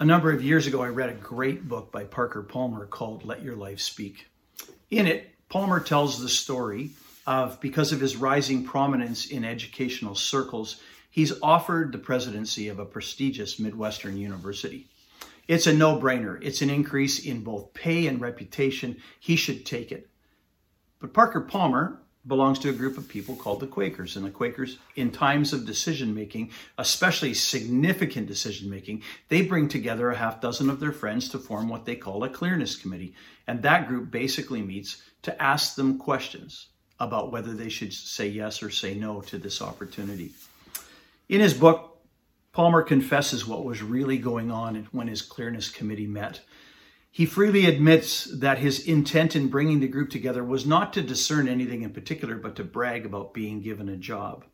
A number of years ago, I read a great book by Parker Palmer called Let Your Life Speak. In it, Palmer tells the story of because of his rising prominence in educational circles, he's offered the presidency of a prestigious Midwestern university. It's a no brainer. It's an increase in both pay and reputation. He should take it. But Parker Palmer belongs to a group of people called the Quakers. And the Quakers, in times of decision making, especially significant decision making, they bring together a half dozen of their friends to form what they call a clearness committee. And that group basically meets to ask them questions about whether they should say yes or say no to this opportunity. In his book, Palmer confesses what was really going on when his clearness committee met. He freely admits that his intent in bringing the group together was not to discern anything in particular, but to brag about being given a job,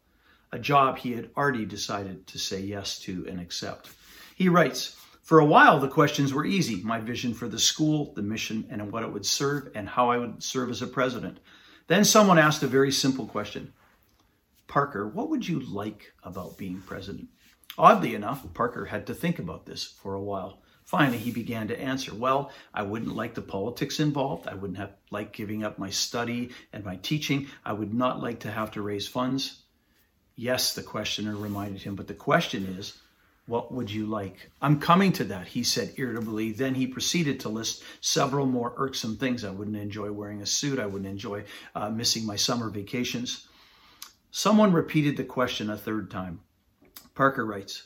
a job he had already decided to say yes to and accept. He writes, For a while, the questions were easy my vision for the school, the mission, and what it would serve, and how I would serve as a president. Then someone asked a very simple question Parker, what would you like about being president? Oddly enough, Parker had to think about this for a while. Finally, he began to answer, Well, I wouldn't like the politics involved. I wouldn't have like giving up my study and my teaching. I would not like to have to raise funds. Yes, the questioner reminded him, but the question is, what would you like? I'm coming to that, he said irritably. Then he proceeded to list several more irksome things. I wouldn't enjoy wearing a suit. I wouldn't enjoy uh, missing my summer vacations. Someone repeated the question a third time. Parker writes,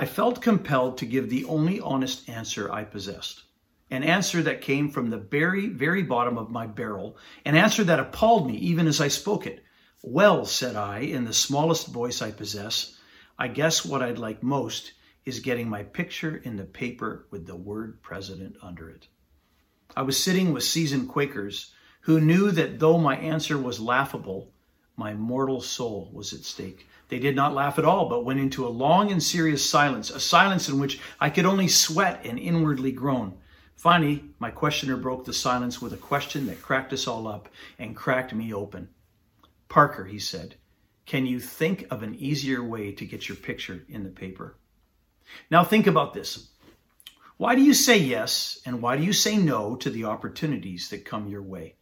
I felt compelled to give the only honest answer I possessed. An answer that came from the very, very bottom of my barrel, an answer that appalled me even as I spoke it. Well, said I, in the smallest voice I possess, I guess what I'd like most is getting my picture in the paper with the word president under it. I was sitting with seasoned Quakers who knew that though my answer was laughable, my mortal soul was at stake. They did not laugh at all, but went into a long and serious silence, a silence in which I could only sweat and inwardly groan. Finally, my questioner broke the silence with a question that cracked us all up and cracked me open. Parker, he said, can you think of an easier way to get your picture in the paper? Now think about this. Why do you say yes and why do you say no to the opportunities that come your way?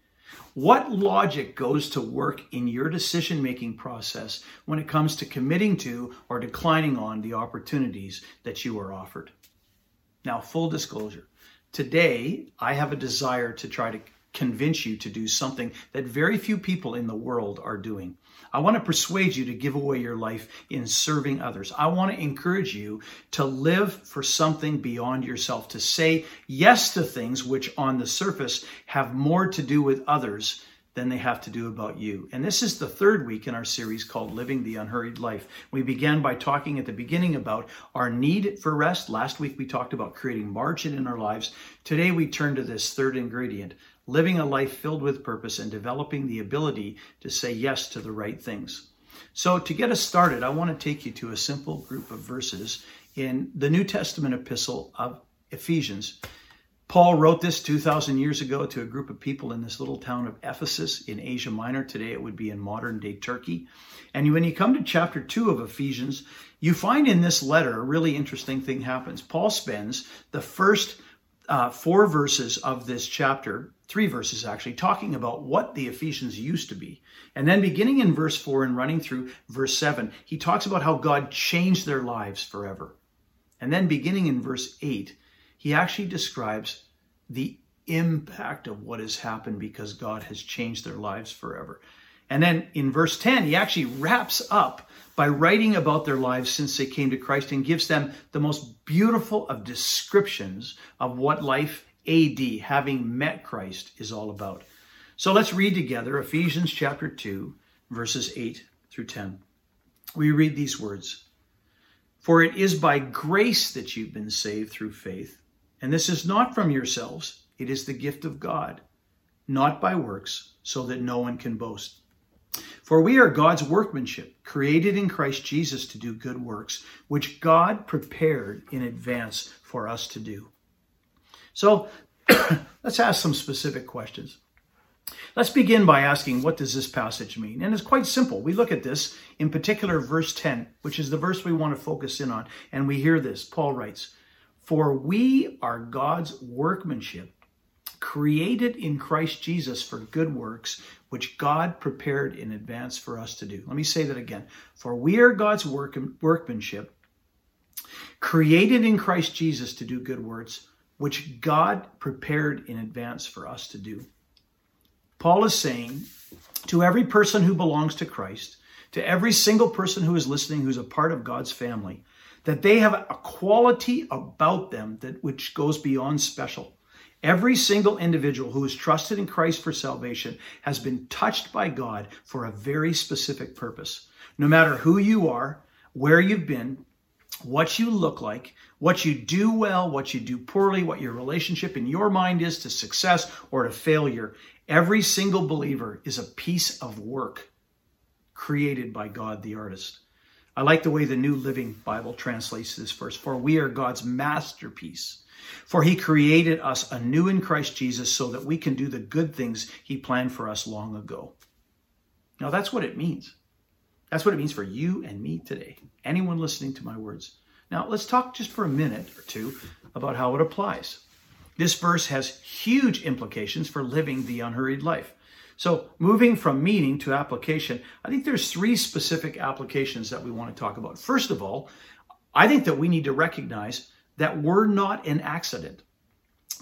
What logic goes to work in your decision making process when it comes to committing to or declining on the opportunities that you are offered? Now, full disclosure, today I have a desire to try to convince you to do something that very few people in the world are doing. I want to persuade you to give away your life in serving others. I want to encourage you to live for something beyond yourself, to say yes to things which on the surface have more to do with others than they have to do about you. And this is the third week in our series called Living the Unhurried Life. We began by talking at the beginning about our need for rest. Last week we talked about creating margin in our lives. Today we turn to this third ingredient living a life filled with purpose and developing the ability to say yes to the right things. So, to get us started, I want to take you to a simple group of verses in the New Testament epistle of Ephesians. Paul wrote this 2,000 years ago to a group of people in this little town of Ephesus in Asia Minor. Today it would be in modern day Turkey. And when you come to chapter 2 of Ephesians, you find in this letter a really interesting thing happens. Paul spends the first uh, four verses of this chapter three verses actually, talking about what the Ephesians used to be. And then beginning in verse 4 and running through verse 7, he talks about how God changed their lives forever. And then beginning in verse 8, he actually describes the impact of what has happened because God has changed their lives forever. And then in verse 10, he actually wraps up by writing about their lives since they came to Christ and gives them the most beautiful of descriptions of what life AD, having met Christ, is all about. So let's read together Ephesians chapter 2, verses 8 through 10. We read these words For it is by grace that you've been saved through faith, and this is not from yourselves, it is the gift of God, not by works, so that no one can boast. For we are God's workmanship, created in Christ Jesus to do good works, which God prepared in advance for us to do. So let's ask some specific questions. Let's begin by asking, what does this passage mean? And it's quite simple. We look at this, in particular, verse 10, which is the verse we want to focus in on. And we hear this. Paul writes, For we are God's workmanship, created in Christ Jesus for good works, which God prepared in advance for us to do. Let me say that again. For we are God's work, workmanship, created in Christ Jesus to do good works, which God prepared in advance for us to do. Paul is saying to every person who belongs to Christ, to every single person who is listening who's a part of God's family, that they have a quality about them that which goes beyond special. Every single individual who is trusted in Christ for salvation has been touched by God for a very specific purpose. No matter who you are, where you've been, what you look like, what you do well, what you do poorly, what your relationship in your mind is to success or to failure, every single believer is a piece of work created by God the artist. I like the way the New Living Bible translates this verse. For we are God's masterpiece. For he created us anew in Christ Jesus so that we can do the good things he planned for us long ago. Now that's what it means. That's what it means for you and me today. Anyone listening to my words. Now let's talk just for a minute or two about how it applies. This verse has huge implications for living the unhurried life. So, moving from meaning to application, I think there's three specific applications that we want to talk about. First of all, I think that we need to recognize that we're not an accident.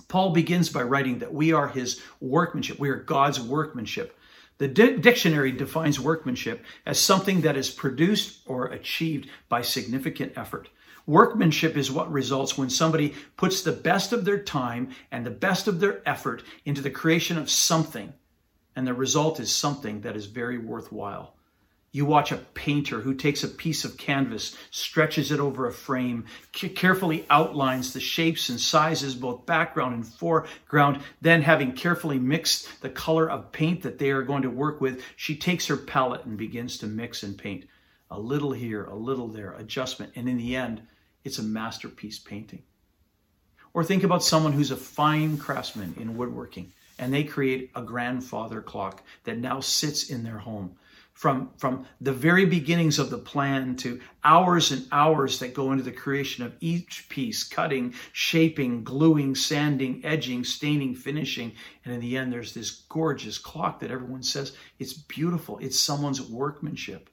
Paul begins by writing that we are his workmanship. We are God's workmanship. The di- dictionary defines workmanship as something that is produced or achieved by significant effort. Workmanship is what results when somebody puts the best of their time and the best of their effort into the creation of something and the result is something that is very worthwhile. You watch a painter who takes a piece of canvas, stretches it over a frame, carefully outlines the shapes and sizes, both background and foreground. Then, having carefully mixed the color of paint that they are going to work with, she takes her palette and begins to mix and paint. A little here, a little there, adjustment. And in the end, it's a masterpiece painting. Or think about someone who's a fine craftsman in woodworking and they create a grandfather clock that now sits in their home. From, from the very beginnings of the plan to hours and hours that go into the creation of each piece, cutting, shaping, gluing, sanding, edging, staining, finishing. And in the end, there's this gorgeous clock that everyone says it's beautiful. It's someone's workmanship.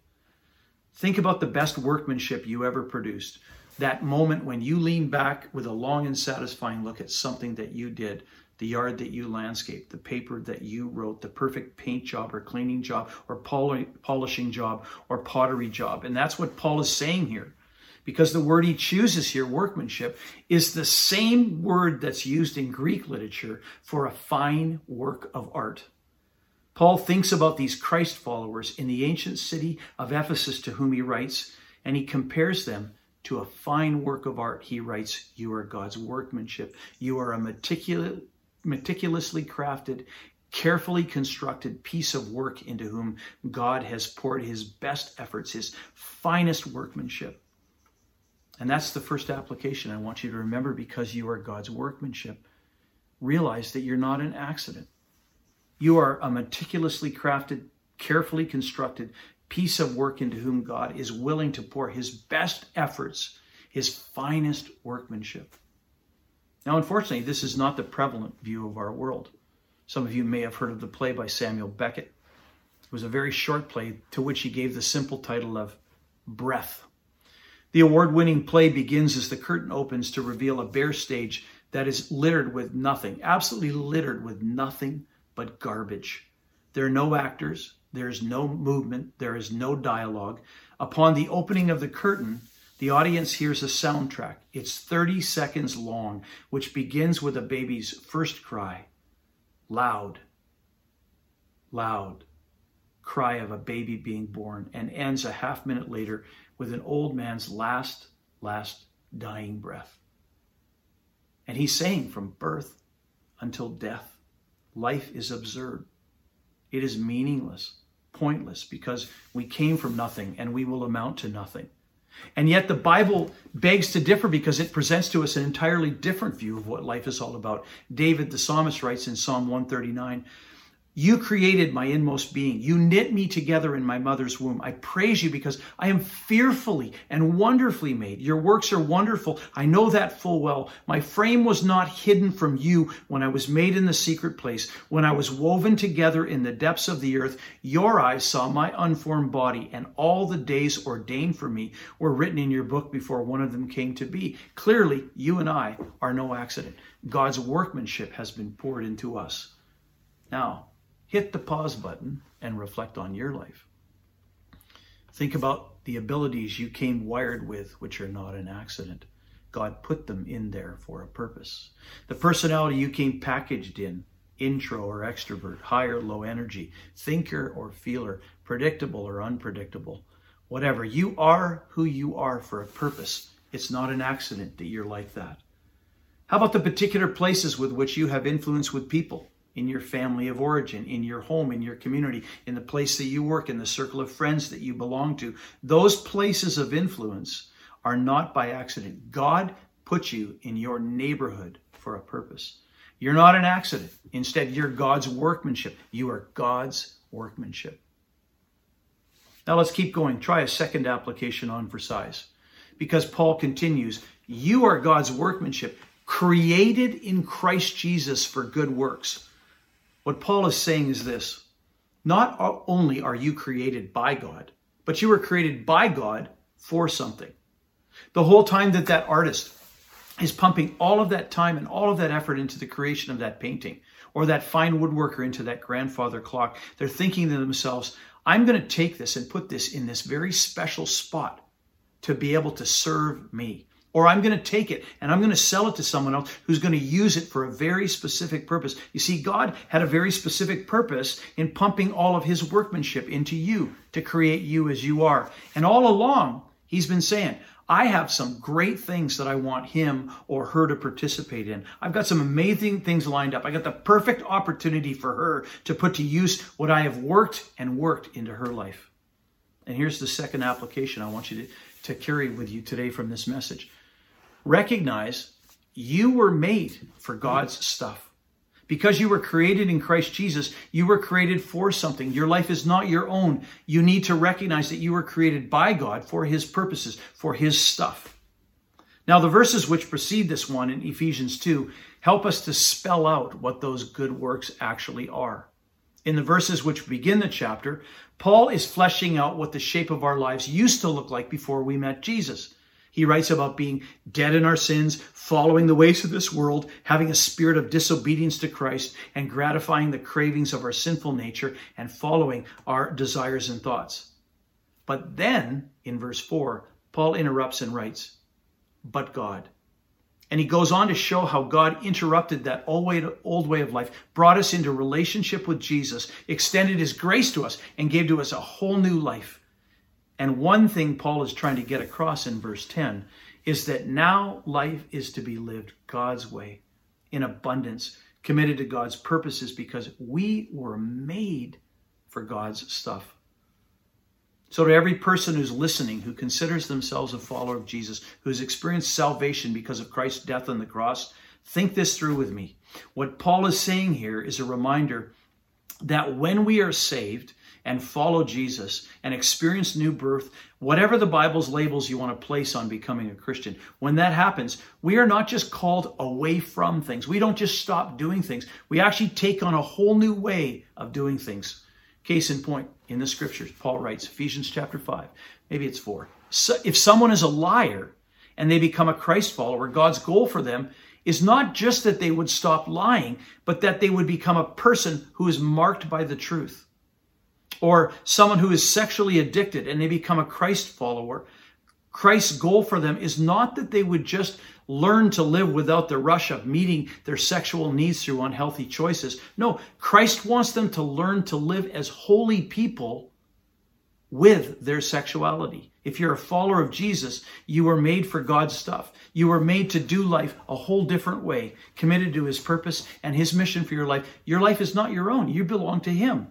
Think about the best workmanship you ever produced. That moment when you lean back with a long and satisfying look at something that you did the yard that you landscaped, the paper that you wrote, the perfect paint job or cleaning job or polishing job or pottery job. And that's what Paul is saying here. Because the word he chooses here, workmanship, is the same word that's used in Greek literature for a fine work of art. Paul thinks about these Christ followers in the ancient city of Ephesus to whom he writes, and he compares them to a fine work of art. He writes, You are God's workmanship. You are a meticulous, meticulously crafted, carefully constructed piece of work into whom God has poured his best efforts, his finest workmanship. And that's the first application I want you to remember because you are God's workmanship. Realize that you're not an accident. You are a meticulously crafted, carefully constructed piece of work into whom God is willing to pour his best efforts, his finest workmanship. Now, unfortunately, this is not the prevalent view of our world. Some of you may have heard of the play by Samuel Beckett. It was a very short play to which he gave the simple title of Breath. The award winning play begins as the curtain opens to reveal a bare stage that is littered with nothing, absolutely littered with nothing but garbage. There are no actors, there is no movement, there is no dialogue. Upon the opening of the curtain, the audience hears a soundtrack. It's 30 seconds long, which begins with a baby's first cry loud, loud cry of a baby being born, and ends a half minute later with an old man's last, last dying breath. And he's saying from birth until death, life is absurd. It is meaningless, pointless, because we came from nothing and we will amount to nothing. And yet the Bible begs to differ because it presents to us an entirely different view of what life is all about. David the psalmist writes in Psalm 139 You created my inmost being. You knit me together in my mother's womb. I praise you because I am fearfully and wonderfully made. Your works are wonderful. I know that full well. My frame was not hidden from you when I was made in the secret place. When I was woven together in the depths of the earth, your eyes saw my unformed body, and all the days ordained for me were written in your book before one of them came to be. Clearly, you and I are no accident. God's workmanship has been poured into us. Now, hit the pause button and reflect on your life. Think about the abilities you came wired with, which are not an accident. God put them in there for a purpose. The personality you came packaged in, intro or extrovert, high or low energy, thinker or feeler, predictable or unpredictable, whatever. You are who you are for a purpose. It's not an accident that you're like that. How about the particular places with which you have influence with people? In your family of origin, in your home, in your community, in the place that you work, in the circle of friends that you belong to. Those places of influence are not by accident. God put you in your neighborhood for a purpose. You're not an accident. Instead, you're God's workmanship. You are God's workmanship. Now let's keep going. Try a second application on for size. Because Paul continues, you are God's workmanship, created in Christ Jesus for good works what Paul is saying is this not only are you created by God, but you were created by God for something. The whole time that that artist is pumping all of that time and all of that effort into the creation of that painting, or that fine woodworker into that grandfather clock, they're thinking to themselves, I'm going to take this and put this in this very special spot to be able to serve me. Or I'm going to take it and I'm going to sell it to someone else who's going to use it for a very specific purpose. You see, God had a very specific purpose in pumping all of his workmanship into you to create you as you are. And all along, he's been saying, I have some great things that I want him or her to participate in. I've got some amazing things lined up. I got the perfect opportunity for her to put to use what I have worked and worked into her life. And here's the second application I want you to, to carry with you today from this message recognize you were made for God's stuff. Because you were created in Christ Jesus, you were created for something. Your life is not your own. You need to recognize that you were created by God for His purposes, for His stuff. Now, the verses which precede this one in Ephesians 2 help us to spell out what those good works actually are. In the verses which begin the chapter, Paul is fleshing out what the shape of our lives used to look like before we met Jesus. He writes about being dead in our sins, following the ways of this world, having a spirit of disobedience to Christ, and gratifying the cravings of our sinful nature and following our desires and thoughts. But then, in verse 4, Paul interrupts and writes, But God. And he goes on to show how God interrupted that old way, of life, brought us into relationship with Jesus, extended his grace to us, and gave to us a whole new life. And one thing Paul is trying to get across in verse 10 is that now life is to be lived God's way in abundance, committed to God's purposes because we were made for God's stuff. So, to every person who's listening, who considers themselves a follower of Jesus, who's experienced salvation because of Christ's death on the cross, think this through with me. What Paul is saying here is a reminder that when we are saved, and follow Jesus and experience new birth, whatever the Bible's labels you want to place on becoming a Christian, when that happens, we are not just called away from things. We don't just stop doing things. We actually take on a whole new way of doing things. Case in point, in the scriptures, Paul writes, Ephesians chapter 5, maybe it's 4. So if someone is a liar and they become a Christ follower, God's goal for them is not just that they would stop lying, but that they would become a person who is marked by the truth or someone who is sexually addicted and they become a Christ follower, Christ's goal for them is not that they would just learn to live without the rush of meeting their sexual needs through unhealthy choices. No, Christ wants them to learn to live as holy people with their sexuality. If you're a follower of Jesus, you are made for God's stuff. You are made to do life a whole different way, committed to his purpose and his mission for your life. Your life is not your own. You belong to him.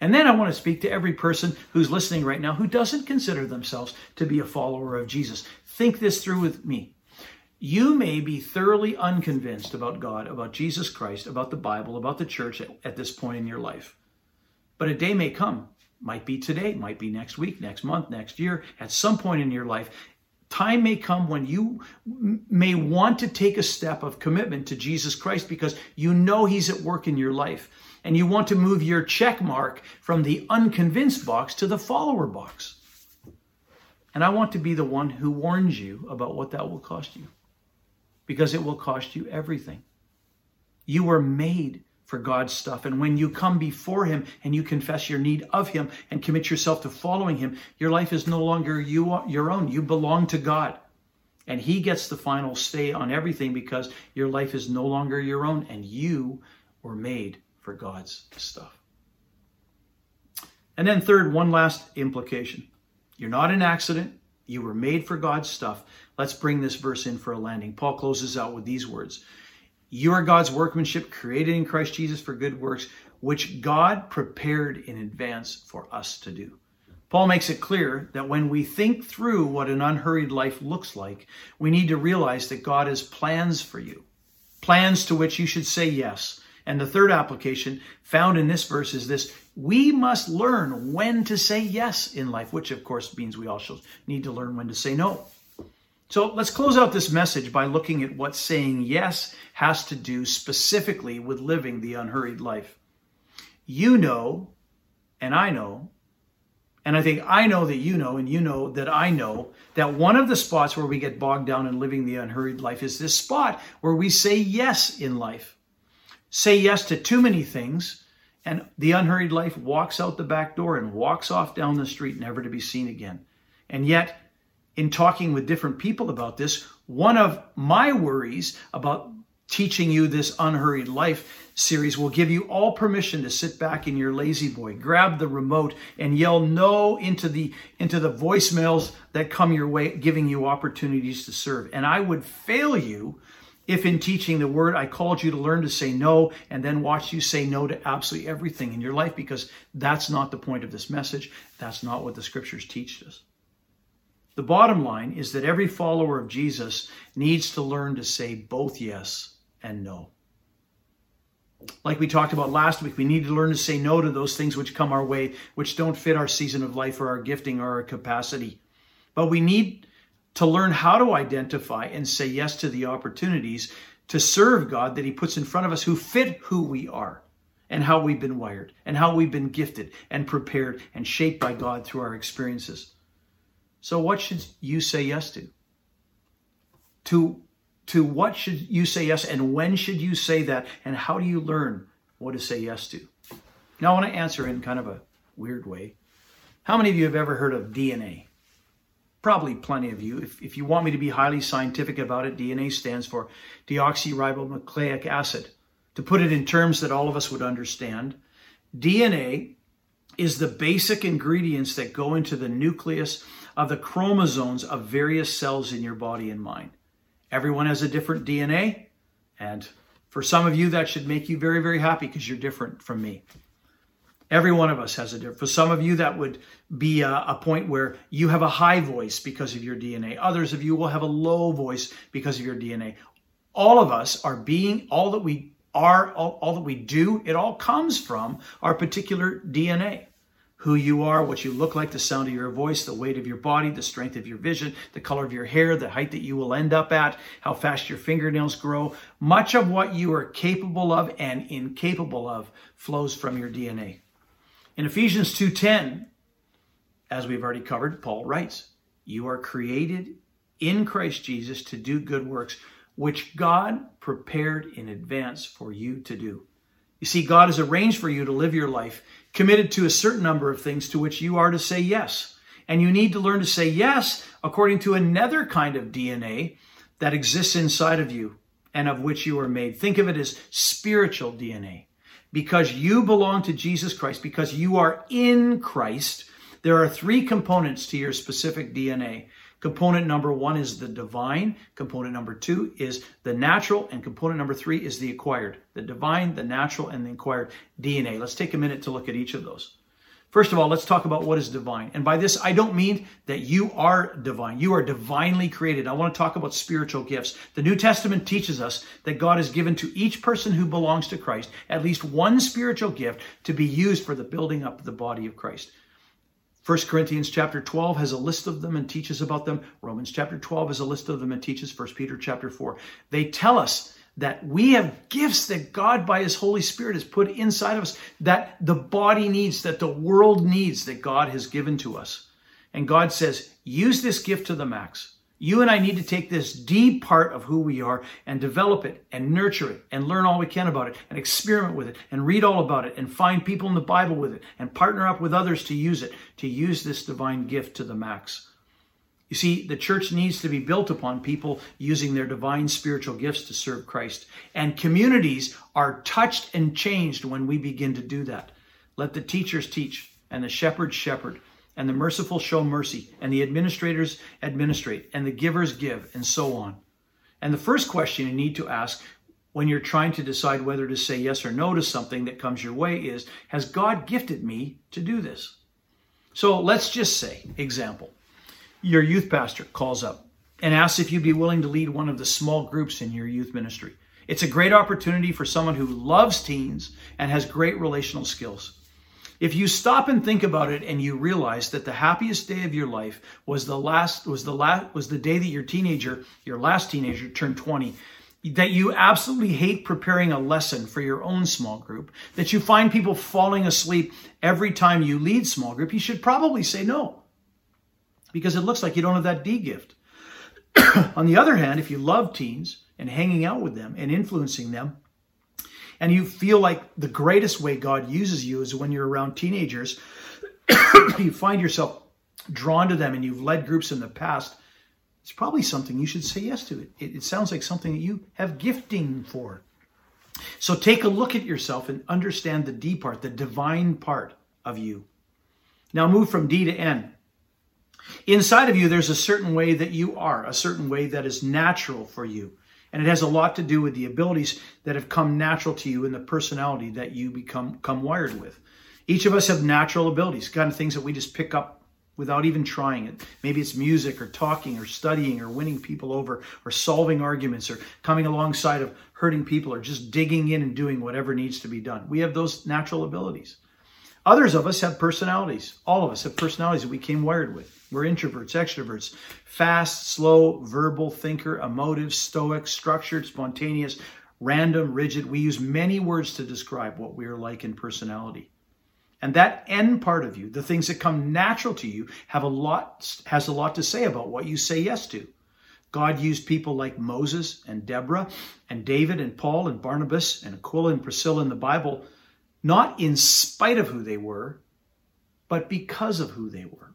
And then I want to speak to every person who's listening right now who doesn't consider themselves to be a follower of Jesus. Think this through with me. You may be thoroughly unconvinced about God, about Jesus Christ, about the Bible, about the church at, at this point in your life. But a day may come, might be today, might be next week, next month, next year, at some point in your life. Time may come when you may want to take a step of commitment to Jesus Christ because you know He's at work in your life. And you want to move your check mark from the unconvinced box to the follower box. And I want to be the one who warns you about what that will cost you because it will cost you everything. You were made for God's stuff. And when you come before Him and you confess your need of Him and commit yourself to following Him, your life is no longer you, your own. You belong to God. And He gets the final say on everything because your life is no longer your own and you were made for God's stuff. And then, third, one last implication you're not an accident. You were made for God's stuff. Let's bring this verse in for a landing. Paul closes out with these words You are God's workmanship, created in Christ Jesus for good works, which God prepared in advance for us to do. Paul makes it clear that when we think through what an unhurried life looks like, we need to realize that God has plans for you, plans to which you should say yes. And the third application found in this verse is this we must learn when to say yes in life, which of course means we also need to learn when to say no. So let's close out this message by looking at what saying yes has to do specifically with living the unhurried life. You know, and I know, and I think I know that you know, and you know that I know, that one of the spots where we get bogged down in living the unhurried life is this spot where we say yes in life. Say yes to too many things, and the unhurried life walks out the back door and walks off down the street, never to be seen again. And yet, in talking with different people about this, one of my worries about teaching you this unhurried life series will give you all permission to sit back in your La-Z-Boy grab the remote and yell no into the into the voicemails that come your way giving you opportunities to serve and i would fail you if in teaching the word i called you to learn to say no and then watch you say no to absolutely everything in your life because that's not the point of this message that's not what the scriptures teach us the bottom line is that every follower of Jesus needs to learn to say both yes and no. Like we talked about last week, we need to learn to say no to those things which come our way, which don't fit our season of life or our gifting or our capacity. But we need to learn how to identify and say yes to the opportunities to serve God that He puts in front of us who fit who we are and how we've been wired and how we've been gifted and prepared and shaped by God through our experiences. So what should you say yes to? To to what should you say yes and when should you say that and how do you learn what to say yes to? Now I want to answer in kind of a weird way. How many of you have ever heard of DNA? Probably plenty of you. If, if you want me to be highly scientific about it, DNA stands for deoxyribonucleic acid. To put it in terms that all of us would understand, DNA is the basic ingredients that go into the nucleus of the chromosomes of various cells in your body and mind. Everyone has a different DNA, and for some of you, that should make you very, very happy because you're different from me. Every one of us has a different. For some of you, that would be a, a, point where you have a high voice because of your DNA. Others of you will have a low voice because of your DNA. All of us are being, all that we are, all, all that we do, it all comes from our particular DNA who you are, what you look like, the sound of your voice, the weight of your body, the strength of your vision, the color of your hair, the height that you will end up at, how fast your fingernails grow. Much of what you are capable of and incapable of flows from your DNA. In Ephesians 2:10, as we've already covered, Paul writes, "You are created in Christ Jesus to do good works which God prepared in advance for you to do." You see, God has arranged for you to live your life committed to a certain number of things to which you are to say yes. And you need to learn to say yes according to another kind of DNA that exists inside of you and of which you are made. Think of it as spiritual DNA. Because you belong to Jesus Christ, because you are in Christ, there are three components to your specific DNA. Component number one is the divine. Component number two is the natural. And component number three is the acquired. The divine, the natural, and the acquired DNA. Let's take a minute to look at each of those. First of all, let's talk about what is divine. And by this, I don't mean that you are divine. You are divinely created. I want to talk about spiritual gifts. The New Testament teaches us that God has given to each person who belongs to Christ at least one spiritual gift to be used for the building up of the body of Christ. 1 Corinthians chapter 12 has a list of them and teaches about them. Romans chapter 12 has a list of them and teaches 1 Peter chapter 4. They tell us that we have gifts that God by his Holy Spirit has put inside of us that the body needs, that the world needs, that God has given to us. And God says, use this gift to the max. You and I need to take this deep part of who we are and develop it and nurture it and learn all we can about it and experiment with it and read all about it and find people in the Bible with it and partner up with others to use it, to use this divine gift to the max. You see, the church needs to be built upon people using their divine spiritual gifts to serve Christ. And communities are touched and changed when we begin to do that. Let the teachers teach and the shepherds shepherd and the merciful show mercy and the administrators administrate and the givers give and so on. And the first question you need to ask when you're trying to decide whether to say yes or no to something that comes your way is, has God gifted me to do this? So let's just say, example, your youth pastor calls up and asks if you'd be willing to lead one of the small groups in your youth ministry. It's a great opportunity for someone who loves teens and has great relational skills. If you stop and think about it and you realize that the happiest day of your life was the last was the last was the day that your teenager, your last teenager turned 20, that you absolutely hate preparing a lesson for your own small group, that you find people falling asleep every time you lead small group, you should probably say no because it looks like you don't have that D gift. On the other hand, if you love teens and hanging out with them and influencing them, and you feel like the greatest way God uses you is when you're around teenagers, you find yourself drawn to them and you've led groups in the past, it's probably something you should say yes to. It, it sounds like something that you have gifting for. So take a look at yourself and understand the D part, the divine part of you. Now move from D to N. Inside of you, there's a certain way that you are, a certain way that is natural for you. And it has a lot to do with the abilities that have come natural to you and the personality that you become, come wired with. Each of us have natural abilities, kind of things that we just pick up without even trying it. Maybe it's music or talking or studying or winning people over or solving arguments or coming alongside of hurting people or just digging in and doing whatever needs to be done. We have those natural abilities. Others of us have personalities. All of us have personalities that we came wired with. We're introverts, extroverts, fast, slow, verbal, thinker, emotive, stoic, structured, spontaneous, random, rigid. We use many words to describe what we are like in personality. And that N part of you, the things that come natural to you, have a lot has a lot to say about what you say yes to. God used people like Moses and Deborah and David and Paul and Barnabas and Aquila and Priscilla in the Bible, not in spite of who they were, but because of who they were.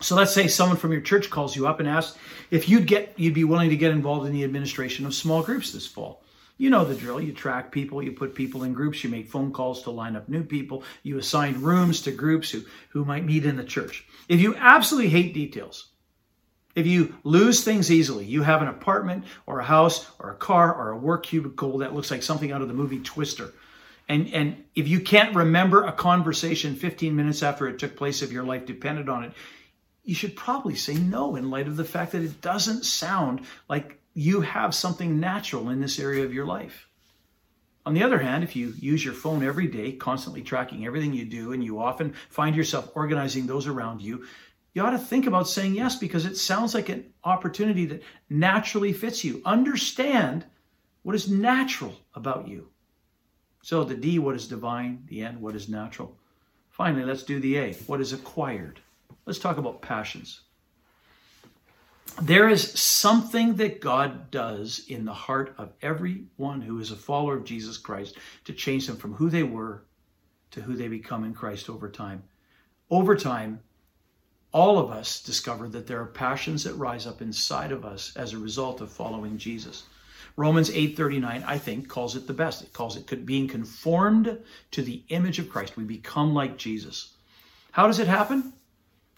So let's say someone from your church calls you up and asks if you'd get you'd be willing to get involved in the administration of small groups this fall. You know the drill. You track people, you put people in groups, you make phone calls to line up new people, you assign rooms to groups who, who might meet in the church. If you absolutely hate details, if you lose things easily, you have an apartment or a house or a car or a work cubicle that looks like something out of the movie Twister. And, and if you can't remember a conversation 15 minutes after it took place, if your life depended on it, you should probably say no in light of the fact that it doesn't sound like you have something natural in this area of your life. On the other hand, if you use your phone every day, constantly tracking everything you do, and you often find yourself organizing those around you, you ought to think about saying yes because it sounds like an opportunity that naturally fits you. Understand what is natural about you. So the D, what is divine, the N, what is natural. Finally, let's do the A, what is acquired. Let's talk about passions. There is something that God does in the heart of everyone who is a follower of Jesus Christ to change them from who they were to who they become in Christ over time. Over time, all of us discover that there are passions that rise up inside of us as a result of following Jesus. Romans 8:39 I think calls it the best. It calls it being conformed to the image of Christ. We become like Jesus. How does it happen?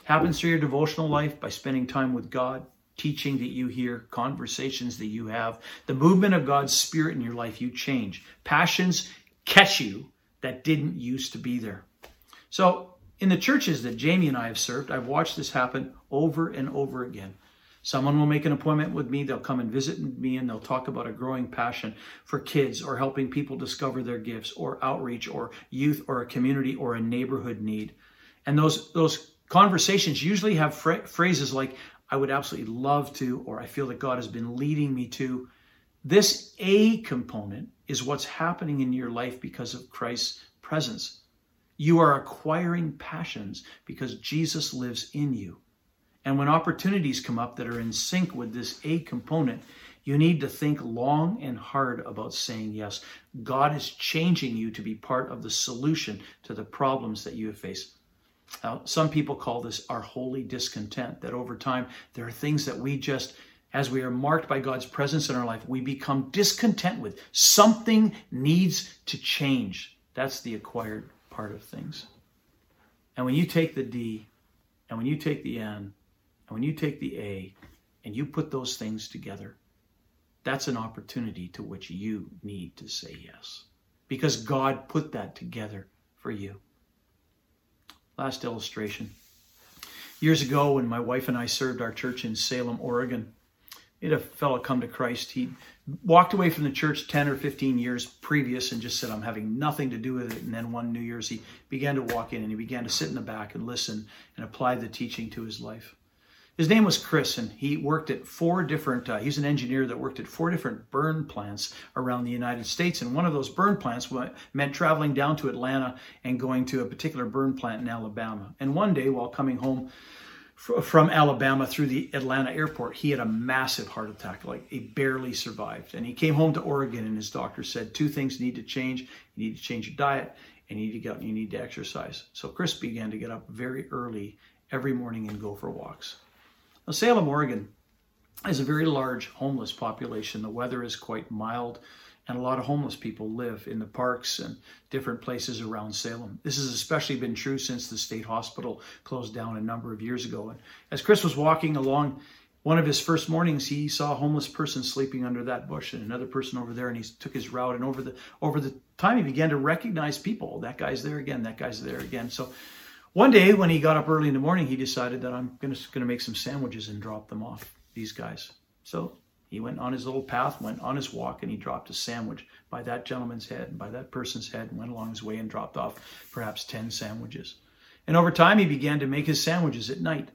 happens through your devotional life by spending time with God, teaching that you hear, conversations that you have, the movement of God's Spirit in your life, you change. Passions catch you that didn't used to be there. So In the churches that Jamie and I have served, I've watched this happen over and over again. Someone will make an appointment with me, they'll come and visit me, and they'll talk about a growing passion for kids or helping people discover their gifts or outreach or youth or a community or a neighborhood need. And those, those conversations usually have phrases like, I would absolutely love to, or I feel that God has been leading me to. This A component is what's happening in your life because of Christ's presence. You are acquiring passions because Jesus lives in you. And when opportunities come up that are in sync with this A component, you need to think long and hard about saying yes. God is changing you to be part of the solution to the problems that you have faced. Now, some people call this our holy discontent, that over time there are things that we just, as we are marked by God's presence in our life, we become discontent with. Something needs to change. That's the acquired part of things. And when you take the D, and when you take the N, and when you take the A and you put those things together, that's an opportunity to which you need to say yes. Because God put that together for you. Last illustration. Years ago, when my wife and I served our church in Salem, Oregon, we had a fellow come to Christ. He walked away from the church 10 or 15 years previous and just said, I'm having nothing to do with it. And then one New Year's, he began to walk in and he began to sit in the back and listen and apply the teaching to his life. His name was Chris, and he worked at four different, uh, he's an engineer that worked at four different burn plants around the United States. And one of those burn plants meant traveling down to Atlanta and going to a particular burn plant in Alabama. And one day, while coming home from Alabama through the Atlanta airport, he had a massive heart attack, like he barely survived. And he came home to Oregon, and his doctor said, Two things need to change. You need to change your diet, and you need to get and you need to exercise. So Chris began to get up very early every morning and go for walks. Now, Salem, Oregon has a very large homeless population. The weather is quite mild, and a lot of homeless people live in the parks and different places around Salem. This has especially been true since the state hospital closed down a number of years ago. And as Chris was walking along one of his first mornings, he saw a homeless person sleeping under that bush and another person over there, and he took his route. And over the over the time, he began to recognize people. That guy's there again. That guy's there again. So one day when he got up early in the morning, he decided that I'm going to make some sandwiches and drop them off, these guys. So he went on his little path, went on his walk, and he dropped a sandwich by that gentleman's head and by that person's head and went along his way and dropped off perhaps 10 sandwiches. And over time, he began to make his sandwiches at night.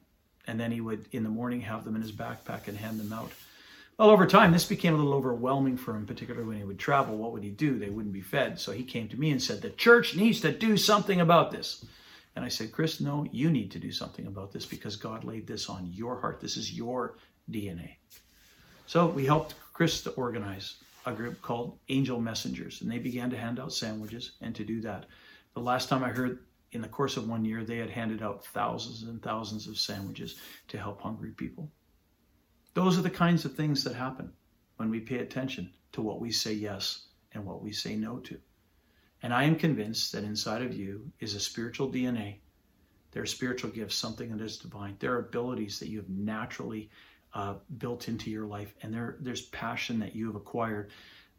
And then he would, in the morning, have them in his backpack and hand them out. Well, over time, this became a little overwhelming for him, particularly when he would travel. What would he do? They wouldn't be fed. So he came to me and said, The church needs to do something about this. And I said, Chris, no, you need to do something about this because God laid this on your heart. This is your DNA. So we helped Chris to organize a group called Angel Messengers, and they began to hand out sandwiches and to do that. The last time I heard, in the course of one year, they had handed out thousands and thousands of sandwiches to help hungry people. Those are the kinds of things that happen when we pay attention to what we say yes and what we say no to. And I am convinced that inside of you is a spiritual DNA. There are spiritual gifts, something that is divine. There are abilities that you have naturally uh, built into your life, and there, there's passion that you have acquired.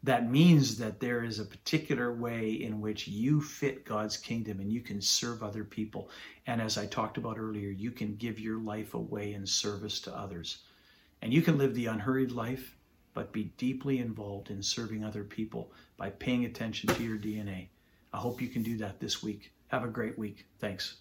That means that there is a particular way in which you fit God's kingdom and you can serve other people. And as I talked about earlier, you can give your life away in service to others. And you can live the unhurried life but be deeply involved in serving other people by paying attention to your DNA. I hope you can do that this week. Have a great week. Thanks.